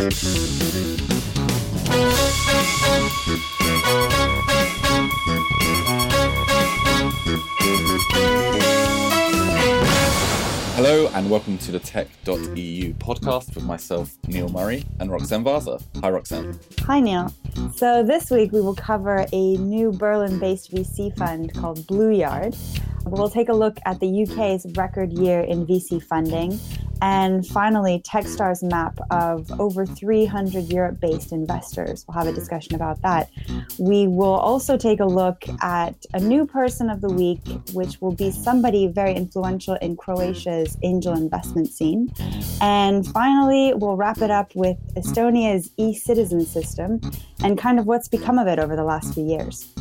Hello and welcome to the Tech.eu podcast with myself, Neil Murray, and Roxanne Vaza. Hi, Roxanne. Hi, Neil. So, this week we will cover a new Berlin based VC fund called Blue Yard. We'll take a look at the UK's record year in VC funding and finally, Techstars map of over 300 Europe based investors. We'll have a discussion about that. We will also take a look at a new person of the week, which will be somebody very influential in Croatia's angel investment scene. And finally, we'll wrap it up with Estonia's e citizen system and kind of what's become of it over the last few years.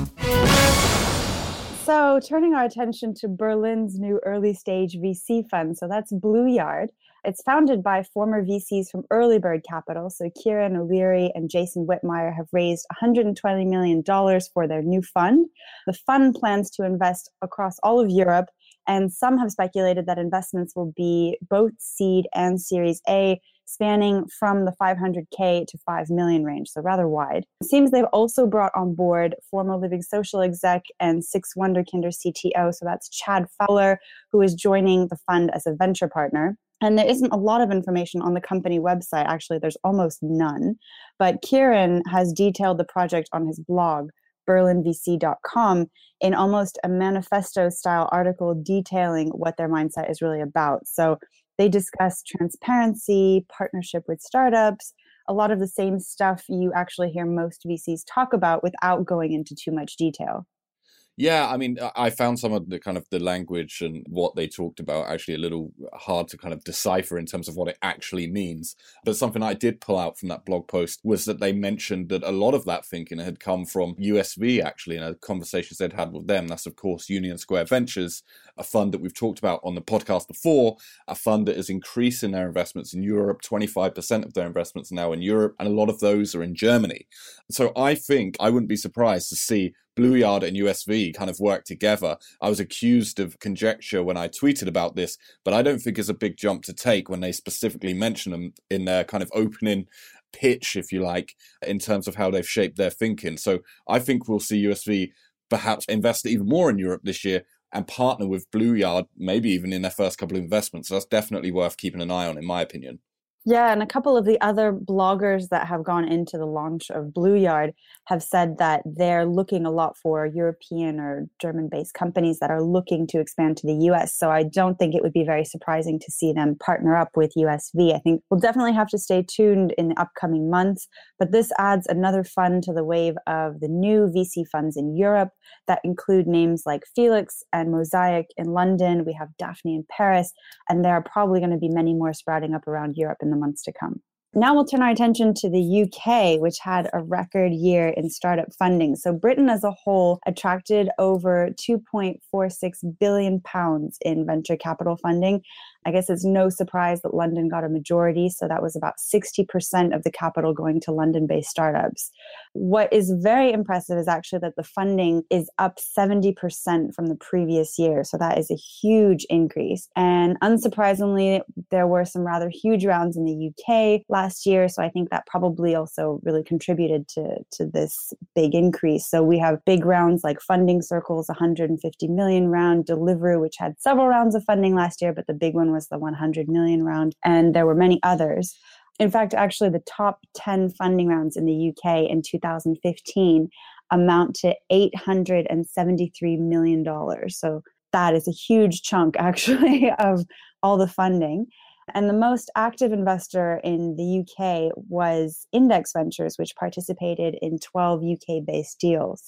So, turning our attention to Berlin's new early stage VC fund. So, that's Blueyard. It's founded by former VCs from Early Bird Capital. So Ciarán O'Leary and Jason Whitmire have raised $120 million for their new fund. The fund plans to invest across all of Europe, and some have speculated that investments will be both seed and Series A, spanning from the 500K to 5 million range, so rather wide. It seems they've also brought on board former Living Social exec and 6Wunderkinder CTO, so that's Chad Fowler, who is joining the fund as a venture partner. And there isn't a lot of information on the company website. Actually, there's almost none. But Ciarán has detailed the project on his blog, berlinvc.com, in almost a manifesto style article detailing what their mindset is really about. So they discuss transparency, partnership with startups, a lot of the same stuff you actually hear most VCs talk about without going into too much detail. Yeah, I mean, I found some of the kind of the language and what they talked about actually a little hard to kind of decipher in terms of what it actually means. But something I did pull out from that blog post was that they mentioned that a lot of that thinking had come from USV actually in a conversations they'd had with them. That's of course Union Square Ventures, a fund that we've talked about on the podcast before, a fund that is increasing their investments in Europe. 25% of their investments now in Europe, and a lot of those are in Germany. So I think I wouldn't be surprised to see Blueyard and USV kind of work together. I was accused of conjecture when I tweeted about this, but I don't think it's a big jump to take when they specifically mention them in their kind of opening pitch, if you like, in terms of how they've shaped their thinking. So I think we'll see USV perhaps invest even more in Europe this year and partner with Blueyard, maybe even in their first couple of investments. So that's definitely worth keeping an eye on, in my opinion. Yeah, and a couple of the other bloggers that have gone into the launch of Blueyard have said that they're looking a lot for European or German based companies that are looking to expand to the US. So I don't think it would be very surprising to see them partner up with USV. I think we'll definitely have to stay tuned in the upcoming months, but this adds another fund to the wave of the new VC funds in Europe that include names like Felix and Mosaic in London. We have Daphni in Paris, and there are probably going to be many more sprouting up around Europe in the months to come. Now we'll turn our attention to the UK, which had a record year in startup funding. So Britain as a whole attracted over 2.46 billion pounds in venture capital funding, I guess it's no surprise that London got a majority. So that was about 60% of the capital going to London based startups. What is very impressive is actually that the funding is up 70% from the previous year. So that is a huge increase. And unsurprisingly, there were some rather huge rounds in the UK last year. So I think that probably also really contributed to, to this big increase. So we have big rounds like Funding Circle's 150 million round, Deliveroo, which had several rounds of funding last year, but the big one one was the 100 million round, and there were many others. In fact, actually, the top 10 funding rounds in the UK in 2015 amount to $873 million. So that is a huge chunk, actually, of all the funding. And the most active investor in the UK was Index Ventures, which participated in 12 UK based deals.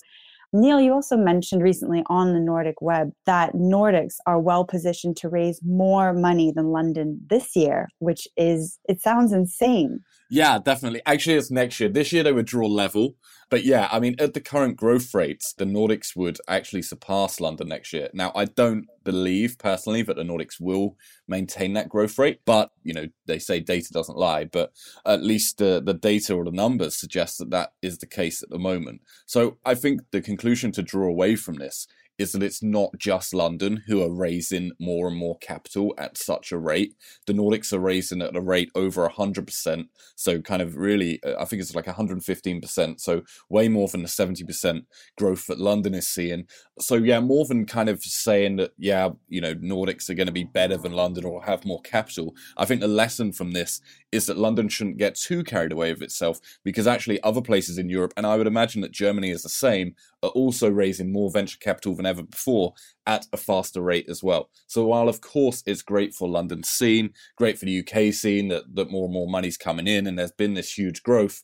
Neil, you also mentioned recently on the Nordic web that Nordics are well positioned to raise more money than London this year, which is, it sounds insane. Yeah, definitely. Actually, it's next year. This year they would draw level. But yeah, I mean, at the current growth rates, the Nordics would actually surpass London next year. Now, I don't believe personally that the Nordics will maintain that growth rate, but you know, they say data doesn't lie, but at least the, the data or the numbers suggest that that is the case at the moment. So I think the conclusion to draw away from this is that it's not just London who are raising more and more capital at such a rate. The Nordics are raising at a rate over 100%. So, kind of really, uh, I think it's like 115%. So, way more than the 70% growth that London is seeing. So, yeah, more than kind of saying that, yeah, you know, Nordics are going to be better than London or have more capital. I think the lesson from this is that London shouldn't get too carried away with itself because actually other places in Europe, and I would imagine that Germany is the same, are also raising more venture capital than ever before at a faster rate as well. So while of course it's great for London scene, great for the UK scene that, that more and more money's coming in and there's been this huge growth,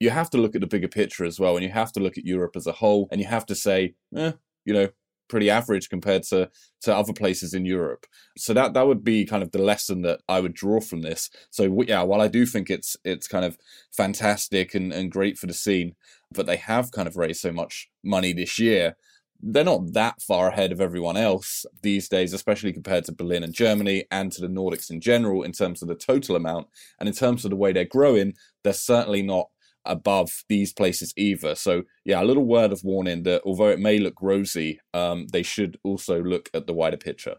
you have to look at the bigger picture as well and you have to look at Europe as a whole and you have to say, eh, you know, pretty average compared to to other places in Europe. So that that would be kind of the lesson that I would draw from this. So yeah, while I do think it's it's kind of fantastic and, and great for the scene, but they have kind of raised so much money this year. They're not that far ahead of everyone else these days, especially compared to Berlin and Germany and to the Nordics in general in terms of the total amount. And in terms of the way they're growing, they're certainly not above these places either. So yeah, a little word of warning that although it may look rosy, um, they should also look at the wider picture.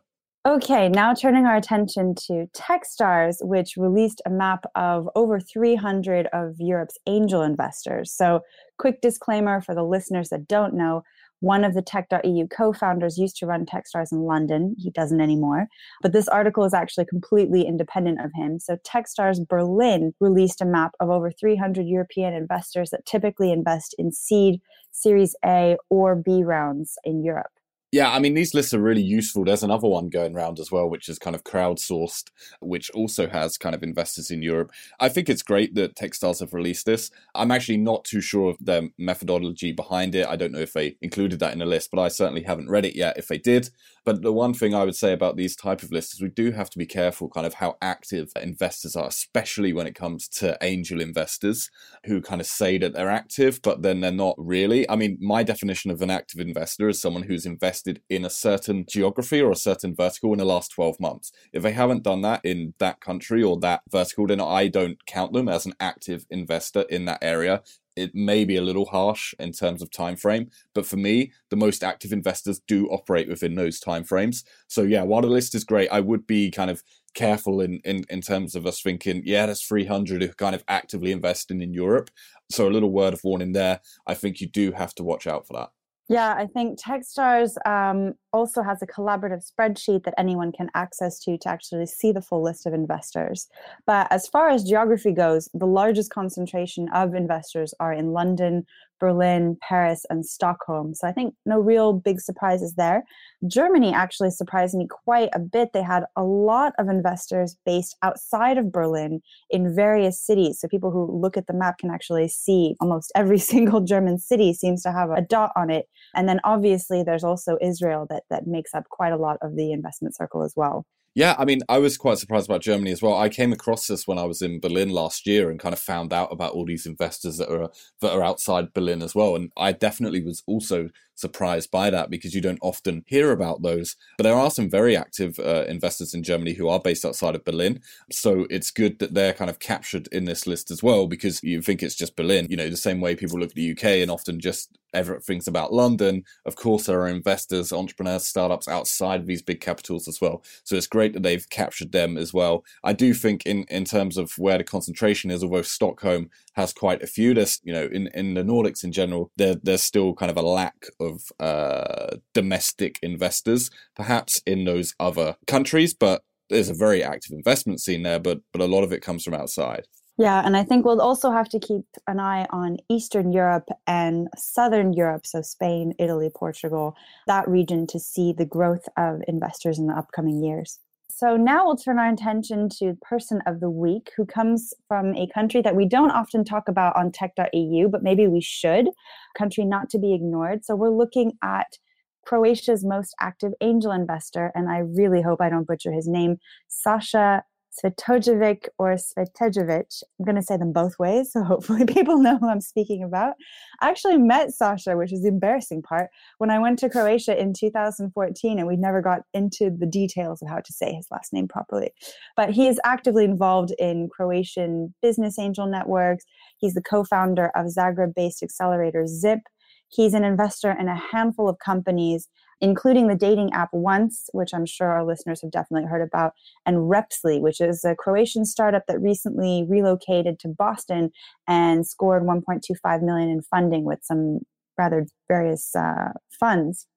Okay, now turning our attention to Techstars, which released a map of over 300 of Europe's angel investors. So, quick disclaimer for the listeners that don't know one of the tech.eu co-founders used to run Techstars in London. He doesn't anymore. But this article is actually completely independent of him. So Techstars Berlin released a map of over 300 European investors that typically invest in seed, Series A, or B rounds in Europe. Yeah, I mean, these lists are really useful. There's another one going around as well, which is kind of crowdsourced, which also has kind of investors in Europe. I think it's great that Techstars have released this. I'm actually not too sure of their methodology behind it. I don't know if they included that in the list, but I certainly haven't read it yet if they did. But the one thing I would say about these type of lists is we do have to be careful kind of how active investors are, especially when it comes to angel investors who kind of say that they're active, but then they're not really. I mean, my definition of an active investor is someone who's invested in a certain geography or a certain vertical in the last 12 months. If they haven't done that in that country or that vertical, then I don't count them as an active investor in that area it may be a little harsh in terms of time frame but for me the most active investors do operate within those time frames so yeah while the list is great i would be kind of careful in in, in terms of us thinking yeah there's 300 who kind of actively investing in europe. So a little word of warning there. I think you do have to watch out for that yeah, I think Techstars um, also has a collaborative spreadsheet that anyone can access to to actually see the full list of investors. But as far as geography goes, the largest concentration of investors are in London, Berlin, Paris, and Stockholm. So I think no real big surprises there. Germany actually surprised me quite a bit. They had a lot of investors based outside of Berlin in various cities. So people who look at the map can actually see almost every single German city seems to have a dot on it. And then obviously there's also Israel that, that makes up quite a lot of the investment circle as well. Yeah, I mean, I was quite surprised about Germany as well. I came across this when I was in Berlin last year and kind of found out about all these investors that are that are outside Berlin as well. And I definitely was also surprised by that because you don't often hear about those. But there are some very active uh, investors in Germany who are based outside of Berlin. So it's good that they're kind of captured in this list as well because you think it's just Berlin. You know, the same way people look at the UK and often just everything's about London. Of course, there are investors, entrepreneurs, startups outside of these big capitals as well. So it's great that they've captured them as well. I do think in, in terms of where the concentration is, although Stockholm has quite a few, there's, you know, in, in the Nordics in general, there, there's still kind of a lack of uh, domestic investors, perhaps in those other countries, but there's a very active investment scene there, but but a lot of it comes from outside. Yeah, and I think we'll also have to keep an eye on Eastern Europe and Southern Europe, so Spain, Italy, Portugal, that region to see the growth of investors in the upcoming years. So now we'll turn our attention to person of the week who comes from a country that we don't often talk about on tech.eu, but maybe we should, country not to be ignored. So we're looking at Croatia's most active angel investor, and I really hope I don't butcher his name, Sasha Svetojevic or Svetejevic. I'm going to say them both ways, so hopefully people know who I'm speaking about. I actually met Sasha, which is the embarrassing part, when I went to Croatia in 2014, and we never got into the details of how to say his last name properly. But he is actively involved in Croatian business angel networks. He's the co founder of Zagreb based accelerator Zip. He's an investor in a handful of companies including the dating app Once, which I'm sure our listeners have definitely heard about, and Repsly, which is a Croatian startup that recently relocated to Boston and scored 1.25 million in funding with some rather various uh, funds.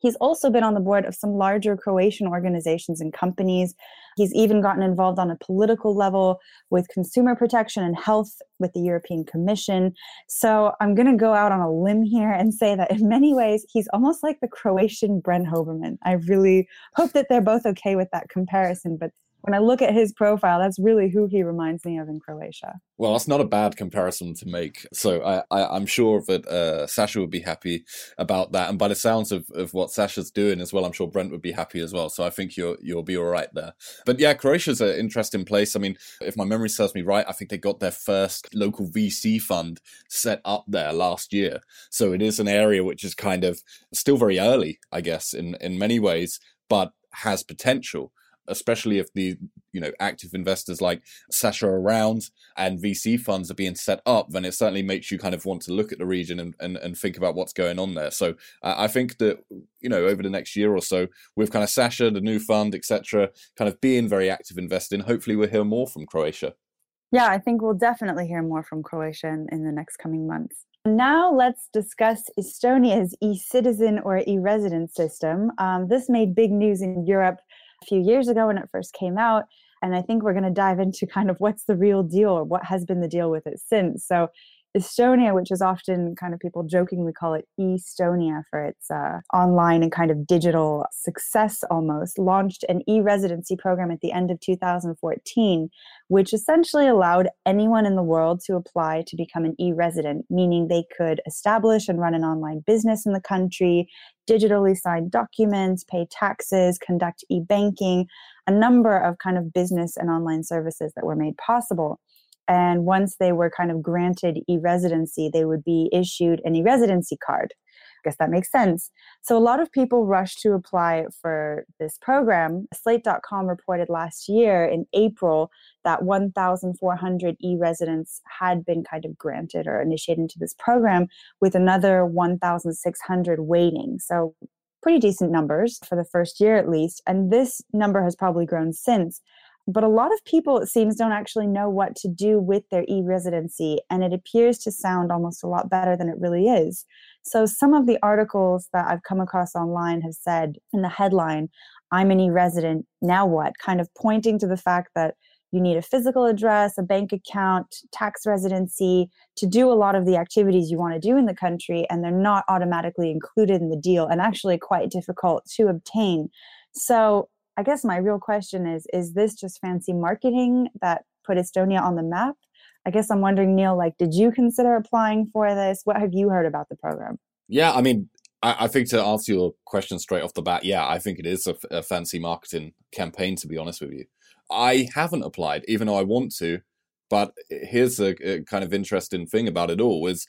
He's also been on the board of some larger Croatian organizations and companies. He's even gotten involved on a political level with consumer protection and health with the European Commission. So I'm going to go out on a limb here and say that in many ways, he's almost like the Croatian Brent Hoberman. I really hope that they're both okay with that comparison, but when I look at his profile, that's really who he reminds me of in Croatia. Well, that's not a bad comparison to make. So I, I, am sure that uh, Sasha would be happy about that. And by the sounds of, of what Sasha's doing as well, I'm sure Brent would be happy as well. So I think you'll you'll be all right there. But yeah, Croatia's an interesting place. I mean, if my memory serves me right, I think they got their first local VC fund set up there last year. So it is an area which is kind of still very early, I guess, in in many ways, but has potential especially if the you know active investors like Sasha around and VC funds are being set up, then it certainly makes you kind of want to look at the region and, and, and think about what's going on there. So uh, I think that you know over the next year or so, with kind of Sasha, the new fund, etc., kind of being very active investing, hopefully we'll hear more from Croatia. Yeah, I think we'll definitely hear more from Croatia in, in the next coming months. Now let's discuss Estonia's e-citizen or e-resident system. Um, this made big news in Europe a few years ago when it first came out. And I think we're going to dive into kind of what's the real deal or what has been the deal with it since. So, Estonia, which is often kind of people jokingly call it Estonia for its uh, online and kind of digital success almost, launched an e residency program at the end of 2014, which essentially allowed anyone in the world to apply to become an e resident, meaning they could establish and run an online business in the country, digitally sign documents, pay taxes, conduct e banking, a number of kind of business and online services that were made possible. And once they were kind of granted e residency, they would be issued an e residency card. I guess that makes sense. So a lot of people rushed to apply for this program. Slate.com reported last year in April that 1,400 e residents had been kind of granted or initiated into this program, with another 1,600 waiting. So pretty decent numbers for the first year at least. And this number has probably grown since but a lot of people, it seems, don't actually know what to do with their e residency, and it appears to sound almost a lot better than it really is. So, some of the articles that I've come across online have said in the headline, I'm an e resident, now what? Kind of pointing to the fact that you need a physical address, a bank account, tax residency to do a lot of the activities you want to do in the country, and they're not automatically included in the deal and actually quite difficult to obtain. So, I guess my real question is is this just fancy marketing that put Estonia on the map? I guess I'm wondering, Neil, like, did you consider applying for this? What have you heard about the program? Yeah, I mean, I, I think to answer your question straight off the bat, yeah, I think it is a, a fancy marketing campaign, to be honest with you. I haven't applied, even though I want to. But here's a, a uh, kind of interesting thing about it all is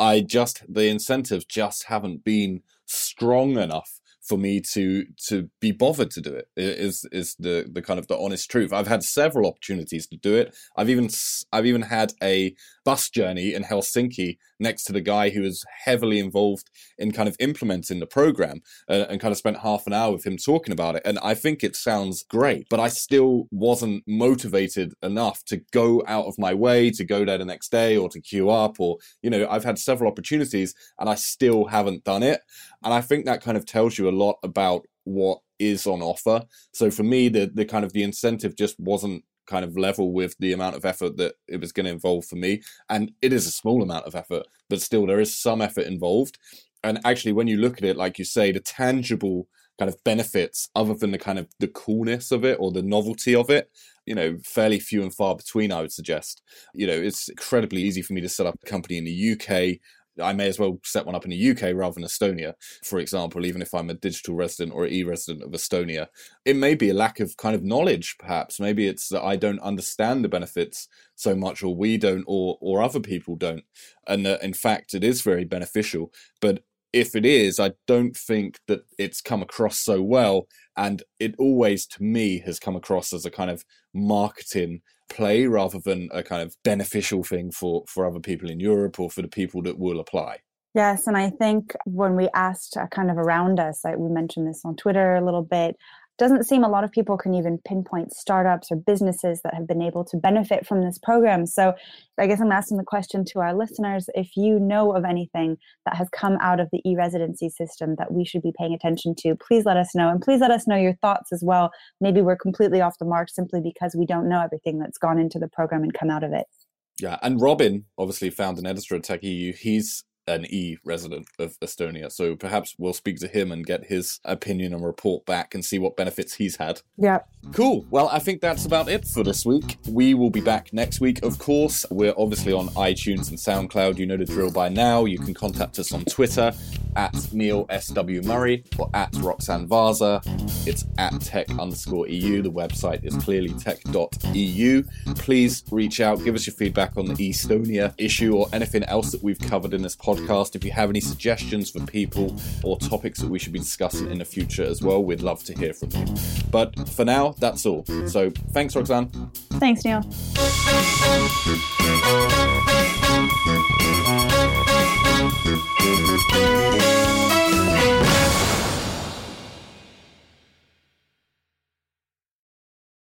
I just the incentives just haven't been strong enough for me to to be bothered to do it is is the the kind of the honest truth. I've had several opportunities to do it. I've even i've even had a bus journey in helsinki next to the guy who was heavily involved in kind of implementing the program uh, and kind of spent half an hour with him talking about it. And i think it sounds great but i still wasn't motivated enough to go out of my way to go there the next day or to queue up or you know i've had several opportunities and i still haven't done it and I think that kind of tells you a lot about what is on offer. So for me, the the kind of the incentive just wasn't kind of level with the amount of effort that it was going to involve for me. And it is a small amount of effort, but still there is some effort involved. And actually, when you look at it, like you say, the tangible kind of benefits, other than the kind of the coolness of it or the novelty of it, you know, fairly few and far between, I would suggest. You know, it's incredibly easy for me to set up a company in the UK. I may as well set one up in the UK rather than Estonia, for example, even if I'm a digital resident or e resident of Estonia. It may be a lack of kind of knowledge, perhaps. Maybe it's that I don't understand the benefits so much, or we don't, or, or other people don't. And that in fact, it is very beneficial. But if it is, I don't think that it's come across so well. And it always, to me, has come across as a kind of marketing play rather than a kind of beneficial thing for for other people in Europe or for the people that will apply. Yes, and I think when we asked uh, kind of around us, we mentioned this on Twitter a little bit, doesn't seem a lot of people can even pinpoint startups or businesses that have been able to benefit from this program. So I guess I'm asking the question to our listeners if you know of anything that has come out of the e residency system that we should be paying attention to, please let us know. And please let us know your thoughts as well. Maybe we're completely off the mark simply because we don't know everything that's gone into the program and come out of it. Yeah, and Robin, obviously found an editor at Tech EU, he's an E resident of Estonia. So perhaps we'll speak to him and get his opinion and report back and see what benefits he's had. Yeah. Cool. Well, I think that's about it for this week. We will be back next week, of course. We're obviously on iTunes and SoundCloud. You know the drill by now. You can contact us on Twitter at Neil S.W. Murray or at Roxanne Vaza. It's at tech underscore EU. The website is clearly tech.eu. Please reach out, give us your feedback on the Estonia issue or anything else that we've covered in this podcast. If you have any suggestions for people or topics that we should be discussing in the future as well, we'd love to hear from you. But for now, that's all. So thanks, Roxanne. Thanks, Neil.